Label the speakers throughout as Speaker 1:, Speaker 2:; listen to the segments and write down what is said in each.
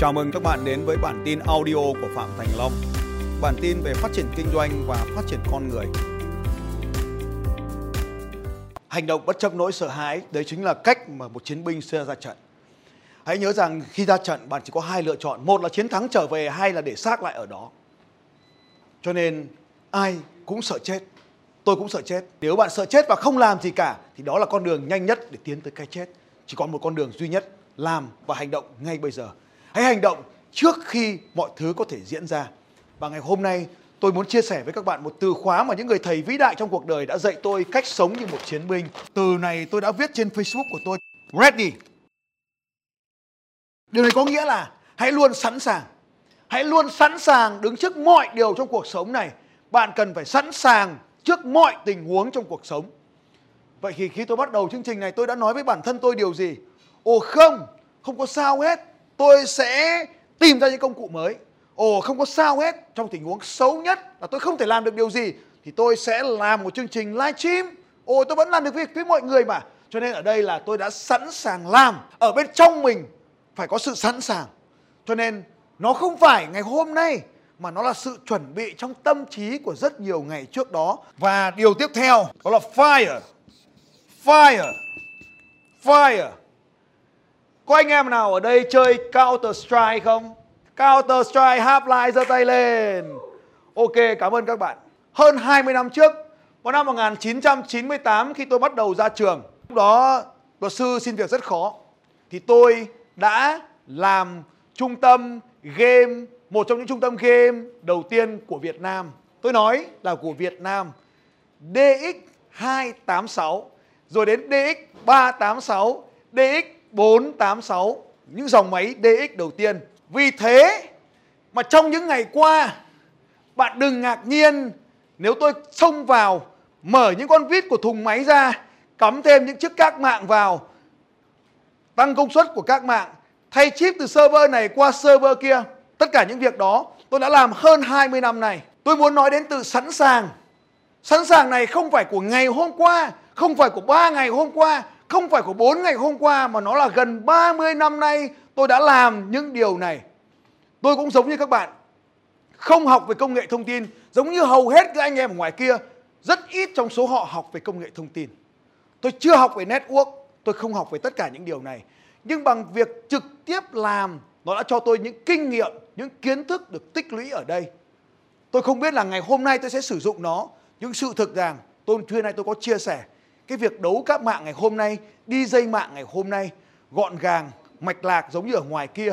Speaker 1: Chào mừng các bạn đến với bản tin audio của Phạm Thành Long. Bản tin về phát triển kinh doanh và phát triển con người. Hành động bất chấp nỗi sợ hãi, đấy chính là cách mà một chiến binh sẽ ra trận. Hãy nhớ rằng khi ra trận bạn chỉ có hai lựa chọn, một là chiến thắng trở về hay là để xác lại ở đó. Cho nên ai cũng sợ chết. Tôi cũng sợ chết. Nếu bạn sợ chết và không làm gì cả thì đó là con đường nhanh nhất để tiến tới cái chết. Chỉ còn một con đường duy nhất, làm và hành động ngay bây giờ. Hãy hành động trước khi mọi thứ có thể diễn ra. Và ngày hôm nay tôi muốn chia sẻ với các bạn một từ khóa mà những người thầy vĩ đại trong cuộc đời đã dạy tôi cách sống như một chiến binh. Từ này tôi đã viết trên Facebook của tôi. Ready. Điều này có nghĩa là hãy luôn sẵn sàng. Hãy luôn sẵn sàng đứng trước mọi điều trong cuộc sống này. Bạn cần phải sẵn sàng trước mọi tình huống trong cuộc sống. Vậy thì khi tôi bắt đầu chương trình này tôi đã nói với bản thân tôi điều gì? Ồ không, không có sao hết tôi sẽ tìm ra những công cụ mới. Ồ, không có sao hết. Trong tình huống xấu nhất là tôi không thể làm được điều gì, thì tôi sẽ làm một chương trình live stream. Ồ, tôi vẫn làm được việc với mọi người mà. Cho nên ở đây là tôi đã sẵn sàng làm. Ở bên trong mình phải có sự sẵn sàng. Cho nên nó không phải ngày hôm nay, mà nó là sự chuẩn bị trong tâm trí của rất nhiều ngày trước đó. Và điều tiếp theo, đó là fire. Fire. Fire có anh em nào ở đây chơi Counter Strike không? Counter Strike Half-Life giơ tay lên. Ok, cảm ơn các bạn. Hơn 20 năm trước, vào năm 1998 khi tôi bắt đầu ra trường, lúc đó luật sư xin việc rất khó. Thì tôi đã làm trung tâm game, một trong những trung tâm game đầu tiên của Việt Nam. Tôi nói là của Việt Nam. DX286, rồi đến DX386, DX 486 những dòng máy DX đầu tiên. Vì thế mà trong những ngày qua, bạn đừng ngạc nhiên nếu tôi xông vào, mở những con vít của thùng máy ra, cắm thêm những chiếc các mạng vào, tăng công suất của các mạng, thay chip từ server này qua server kia. Tất cả những việc đó tôi đã làm hơn 20 năm này tôi muốn nói đến từ sẵn sàng. Sẵn sàng này không phải của ngày hôm qua, không phải của ba ngày hôm qua không phải của 4 ngày hôm qua mà nó là gần 30 năm nay tôi đã làm những điều này. Tôi cũng giống như các bạn, không học về công nghệ thông tin, giống như hầu hết các anh em ở ngoài kia, rất ít trong số họ học về công nghệ thông tin. Tôi chưa học về network, tôi không học về tất cả những điều này. Nhưng bằng việc trực tiếp làm, nó đã cho tôi những kinh nghiệm, những kiến thức được tích lũy ở đây. Tôi không biết là ngày hôm nay tôi sẽ sử dụng nó, nhưng sự thực rằng tôi hôm nay tôi có chia sẻ cái việc đấu các mạng ngày hôm nay, đi dây mạng ngày hôm nay, gọn gàng, mạch lạc giống như ở ngoài kia,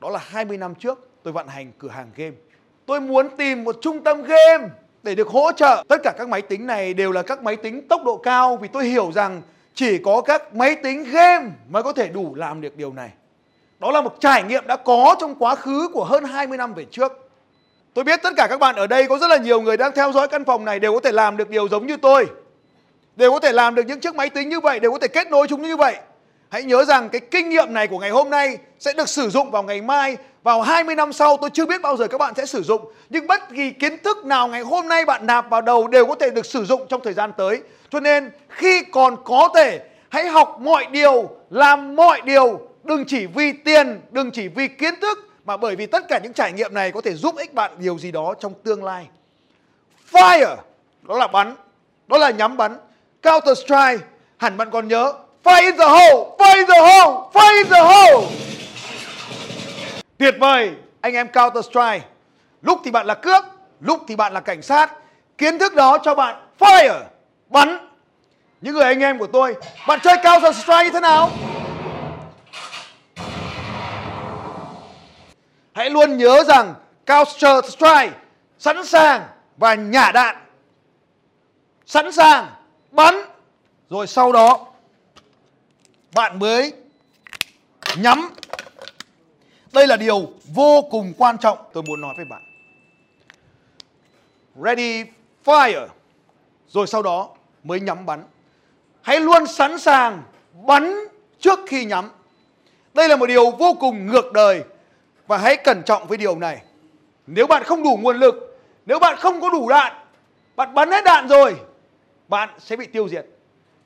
Speaker 1: đó là 20 năm trước tôi vận hành cửa hàng game. Tôi muốn tìm một trung tâm game để được hỗ trợ. Tất cả các máy tính này đều là các máy tính tốc độ cao vì tôi hiểu rằng chỉ có các máy tính game mới có thể đủ làm được điều này. Đó là một trải nghiệm đã có trong quá khứ của hơn 20 năm về trước. Tôi biết tất cả các bạn ở đây có rất là nhiều người đang theo dõi căn phòng này đều có thể làm được điều giống như tôi đều có thể làm được những chiếc máy tính như vậy, đều có thể kết nối chúng như vậy. Hãy nhớ rằng cái kinh nghiệm này của ngày hôm nay sẽ được sử dụng vào ngày mai. Vào 20 năm sau, tôi chưa biết bao giờ các bạn sẽ sử dụng. Nhưng bất kỳ kiến thức nào ngày hôm nay bạn nạp vào đầu đều có thể được sử dụng trong thời gian tới. Cho nên, khi còn có thể, hãy học mọi điều, làm mọi điều. Đừng chỉ vì tiền, đừng chỉ vì kiến thức, mà bởi vì tất cả những trải nghiệm này có thể giúp ích bạn điều gì đó trong tương lai. Fire, đó là bắn, đó là nhắm bắn. Counter Strike. Hẳn bạn còn nhớ Fire in the hole, fire in the hole, fire in the hole. Tuyệt vời. Anh em Counter Strike Lúc thì bạn là cướp, lúc thì bạn là cảnh sát Kiến thức đó cho bạn fire, bắn. Những người anh em của tôi Bạn chơi Counter Strike như thế nào? Hãy luôn nhớ rằng Counter Strike sẵn sàng và nhả đạn. Sẵn sàng bắn. Rồi sau đó, bạn mới nhắm. Đây là điều vô cùng quan trọng tôi muốn nói với bạn. Ready, fire. Rồi sau đó mới nhắm bắn. Hãy luôn sẵn sàng bắn trước khi nhắm. Đây là một điều vô cùng ngược đời và hãy cẩn trọng với điều này. Nếu bạn không đủ nguồn lực, nếu bạn không có đủ đạn, bạn bắn hết đạn rồi bạn sẽ bị tiêu diệt.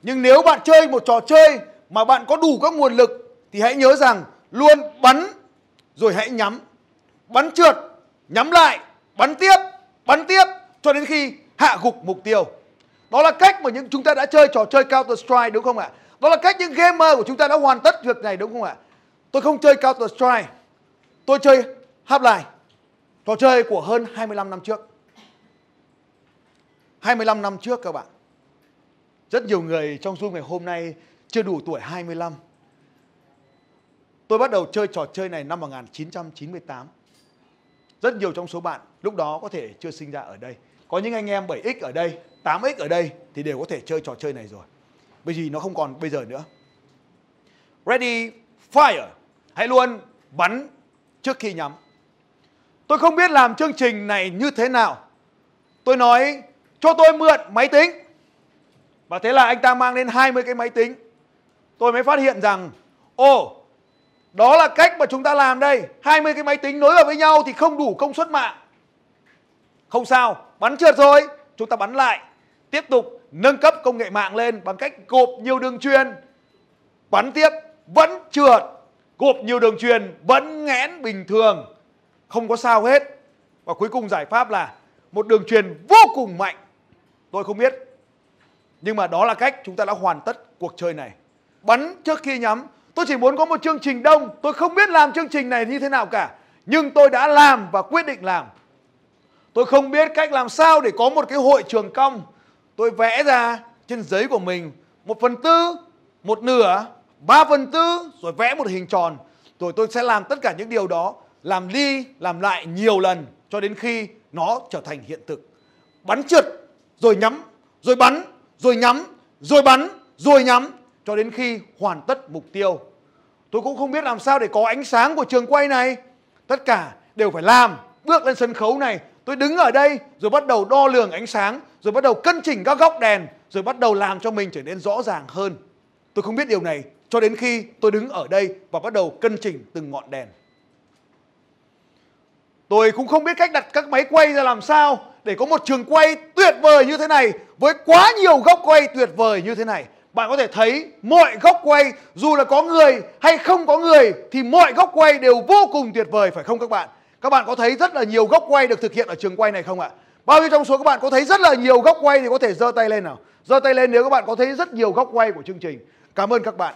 Speaker 1: Nhưng nếu bạn chơi một trò chơi mà bạn có đủ các nguồn lực thì hãy nhớ rằng luôn bắn rồi hãy nhắm. Bắn trượt, nhắm lại, bắn tiếp, bắn tiếp cho đến khi hạ gục mục tiêu. Đó là cách mà những chúng ta đã chơi trò chơi Counter Strike đúng không ạ? Đó là cách những gamer của chúng ta đã hoàn tất việc này đúng không ạ? Tôi không chơi Counter Strike. Tôi chơi Half-Life. Trò chơi của hơn 25 năm trước. 25 năm trước các bạn. Rất nhiều người trong Zoom ngày hôm nay chưa đủ tuổi 25. Tôi bắt đầu chơi trò chơi này năm 1998. Rất nhiều trong số bạn lúc đó có thể chưa sinh ra ở đây. Có những anh em 7X ở đây, 8X ở đây thì đều có thể chơi trò chơi này rồi. Bởi vì nó không còn bây giờ nữa. Ready, fire. Hãy luôn bắn trước khi nhắm. Tôi không biết làm chương trình này như thế nào. Tôi nói cho tôi mượn máy tính. Và thế là anh ta mang lên 20 cái máy tính. Tôi mới phát hiện rằng, Ồ, đó là cách mà chúng ta làm đây. 20 cái máy tính nối vào với nhau thì không đủ công suất mạng. Không sao, Bắn trượt rồi. Chúng ta bắn lại. Tiếp tục nâng cấp công nghệ mạng lên Bằng cách gộp nhiều đường truyền. Bắn tiếp, Vẫn trượt. Gộp nhiều đường truyền, Vẫn nghẽn bình thường. Không có sao hết. Và cuối cùng giải pháp là Một đường truyền vô cùng mạnh. Tôi không biết nhưng mà đó là cách chúng ta đã hoàn tất cuộc chơi này. Bắn trước khi nhắm. Tôi chỉ muốn có một chương trình đông. Tôi không biết làm chương trình này như thế nào cả. Nhưng tôi đã làm và quyết định làm. Tôi không biết cách làm sao để có một cái hội trường cong. Tôi vẽ ra trên giấy của mình Một phần tư, một nửa, ba phần tư Rồi vẽ một hình tròn. Rồi tôi sẽ làm tất cả những điều đó Làm đi, làm lại nhiều lần Cho đến khi nó trở thành hiện thực. Bắn trượt, rồi nhắm, rồi bắn, rồi nhắm, rồi bắn, rồi nhắm cho đến khi hoàn tất mục tiêu. Tôi cũng không biết làm sao để có ánh sáng của trường quay này. Tất cả đều phải làm. Bước lên sân khấu này, tôi đứng ở đây rồi bắt đầu đo lường ánh sáng, rồi bắt đầu cân chỉnh các góc đèn, rồi bắt đầu làm cho mình trở nên rõ ràng hơn. Tôi không biết điều này cho đến khi tôi đứng ở đây và bắt đầu cân chỉnh từng ngọn đèn. Tôi cũng không biết cách đặt các máy quay ra làm sao để có một trường quay tuyệt vời như thế này với quá nhiều góc quay tuyệt vời như thế này bạn có thể thấy mọi góc quay dù là có người hay không có người thì mọi góc quay đều vô cùng tuyệt vời phải không các bạn? Các bạn có thấy rất là nhiều góc quay được thực hiện ở trường quay này không ạ? Bao nhiêu trong số các bạn có thấy rất là nhiều góc quay thì có thể giơ tay lên nào? Giơ tay lên nếu các bạn có thấy rất nhiều góc quay của chương trình. Cảm ơn các bạn.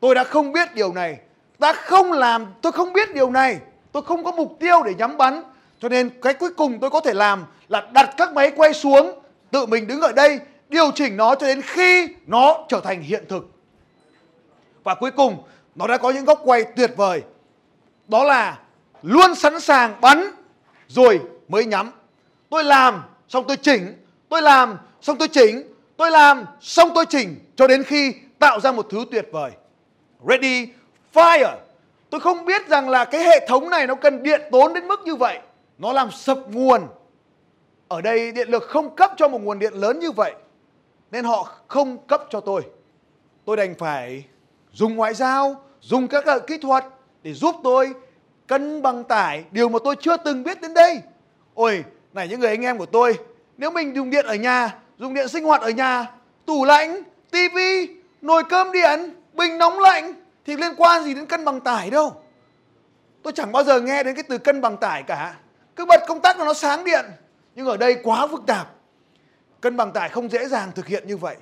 Speaker 1: Tôi đã không biết điều này. Ta không làm, tôi không biết điều này. Tôi không có mục tiêu để nhắm bắn. Cho nên cái cuối cùng tôi có thể làm là đặt các máy quay xuống, tự mình đứng ở đây điều chỉnh nó cho đến khi nó trở thành hiện thực. Và cuối cùng nó đã có những góc quay tuyệt vời. Đó là luôn sẵn sàng bắn rồi mới nhắm. Tôi làm xong tôi chỉnh, tôi làm xong tôi chỉnh, tôi làm xong tôi chỉnh cho đến khi tạo ra một thứ tuyệt vời. Ready, fire. Tôi không biết rằng là cái hệ thống này nó cần điện tốn đến mức như vậy. Nó làm sập nguồn. Ở đây điện lực không cấp cho một nguồn điện lớn như vậy nên họ không cấp cho tôi. Tôi đành phải dùng ngoại giao, dùng các kỹ thuật để giúp tôi cân bằng tải điều mà tôi chưa từng biết đến đây. Ôi, này những người anh em của tôi, nếu mình dùng điện ở nhà, dùng điện sinh hoạt ở nhà, tủ lạnh, tivi, nồi cơm điện, bình nóng lạnh thì liên quan gì đến cân bằng tải đâu. Tôi chẳng bao giờ nghe đến cái từ cân bằng tải cả. Cứ bật công tắc là nó sáng điện. Nhưng ở đây quá phức tạp. Cân bằng tải không dễ dàng thực hiện như vậy.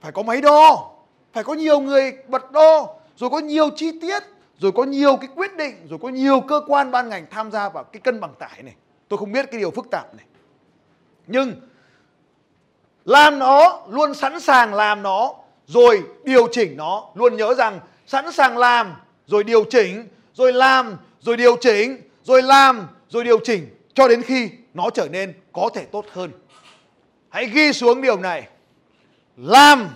Speaker 1: Phải có máy đo, phải có nhiều người bật đo, rồi có nhiều chi tiết, rồi có nhiều cái quyết định, rồi có nhiều cơ quan ban ngành tham gia vào cái cân bằng tải này. Tôi không biết cái điều phức tạp này. Nhưng làm nó luôn sẵn sàng làm nó rồi điều chỉnh nó luôn nhớ rằng sẵn sàng làm, rồi điều chỉnh, rồi làm, rồi điều chỉnh, rồi làm, rồi điều chỉnh, cho đến khi nó trở nên có thể tốt hơn Hãy ghi xuống điều này. Làm,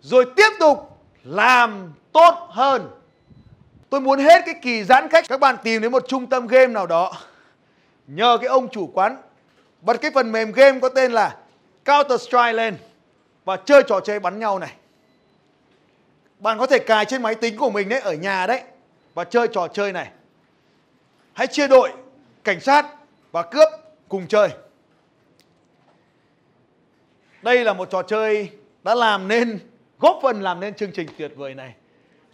Speaker 1: rồi tiếp tục làm tốt hơn. Tôi muốn hết cái kỳ giãn cách các bạn tìm đến một trung tâm game nào đó. Nhờ cái ông chủ quán bật cái phần mềm game có tên là Counter Strike lên và chơi trò chơi bắn nhau này. Bạn có thể cài trên máy tính của mình đấy, ở nhà đấy, và chơi trò chơi này. Hãy chia đội, cảnh sát và cướp cùng chơi. Đây là một trò chơi đã làm nên, góp phần làm nên chương trình tuyệt vời này.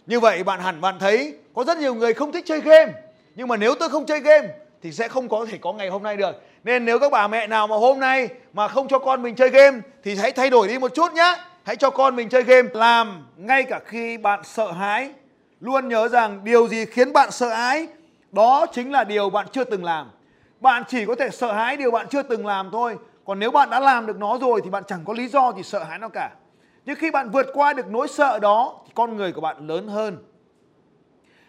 Speaker 1: Như vậy bạn hẳn bạn thấy có rất nhiều người không thích chơi game. Nhưng mà nếu tôi không chơi game thì sẽ không có thể có ngày hôm nay được. Nên nếu các bà mẹ nào mà hôm nay mà không cho con mình chơi game thì hãy thay đổi đi một chút nhé. Hãy cho con mình chơi game làm ngay cả khi bạn sợ hãi. Luôn nhớ rằng điều gì khiến bạn sợ hãi, đó chính là điều bạn chưa từng làm. Bạn chỉ có thể sợ hãi điều bạn chưa từng làm thôi. Còn nếu bạn đã làm được nó rồi thì bạn chẳng có lý do gì sợ hãi nó cả. Nhưng khi bạn vượt qua được nỗi sợ đó, thì con người của bạn lớn hơn.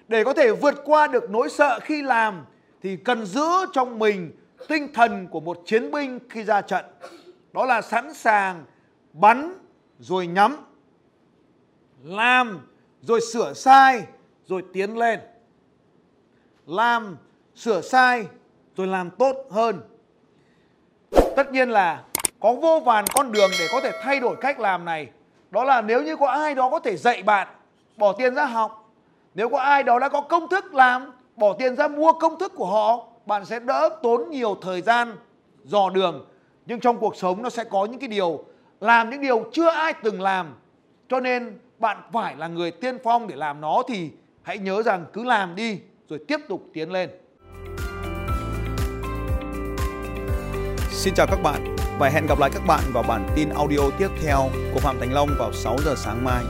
Speaker 1: Để có thể vượt qua được nỗi sợ khi làm, thì cần giữ trong mình tinh thần của một chiến binh khi ra trận. Đó là sẵn sàng bắn rồi nhắm, làm rồi sửa sai rồi tiến lên. Làm, sửa sai rồi làm tốt hơn. Tất nhiên là có vô vàn con đường để có thể thay đổi cách làm này. Đó là nếu như có ai đó có thể dạy bạn bỏ tiền ra học. Nếu có ai đó đã có công thức làm, bỏ tiền ra mua công thức của họ, bạn sẽ đỡ tốn nhiều thời gian dò đường. Nhưng trong cuộc sống nó sẽ có những cái điều làm những điều chưa ai từng làm. Cho nên bạn phải là người tiên phong để làm nó thì hãy nhớ rằng cứ làm đi, rồi tiếp tục tiến lên.
Speaker 2: Xin chào các bạn và hẹn gặp lại các bạn vào bản tin audio tiếp theo của Phạm Thành Long vào 6 giờ sáng mai.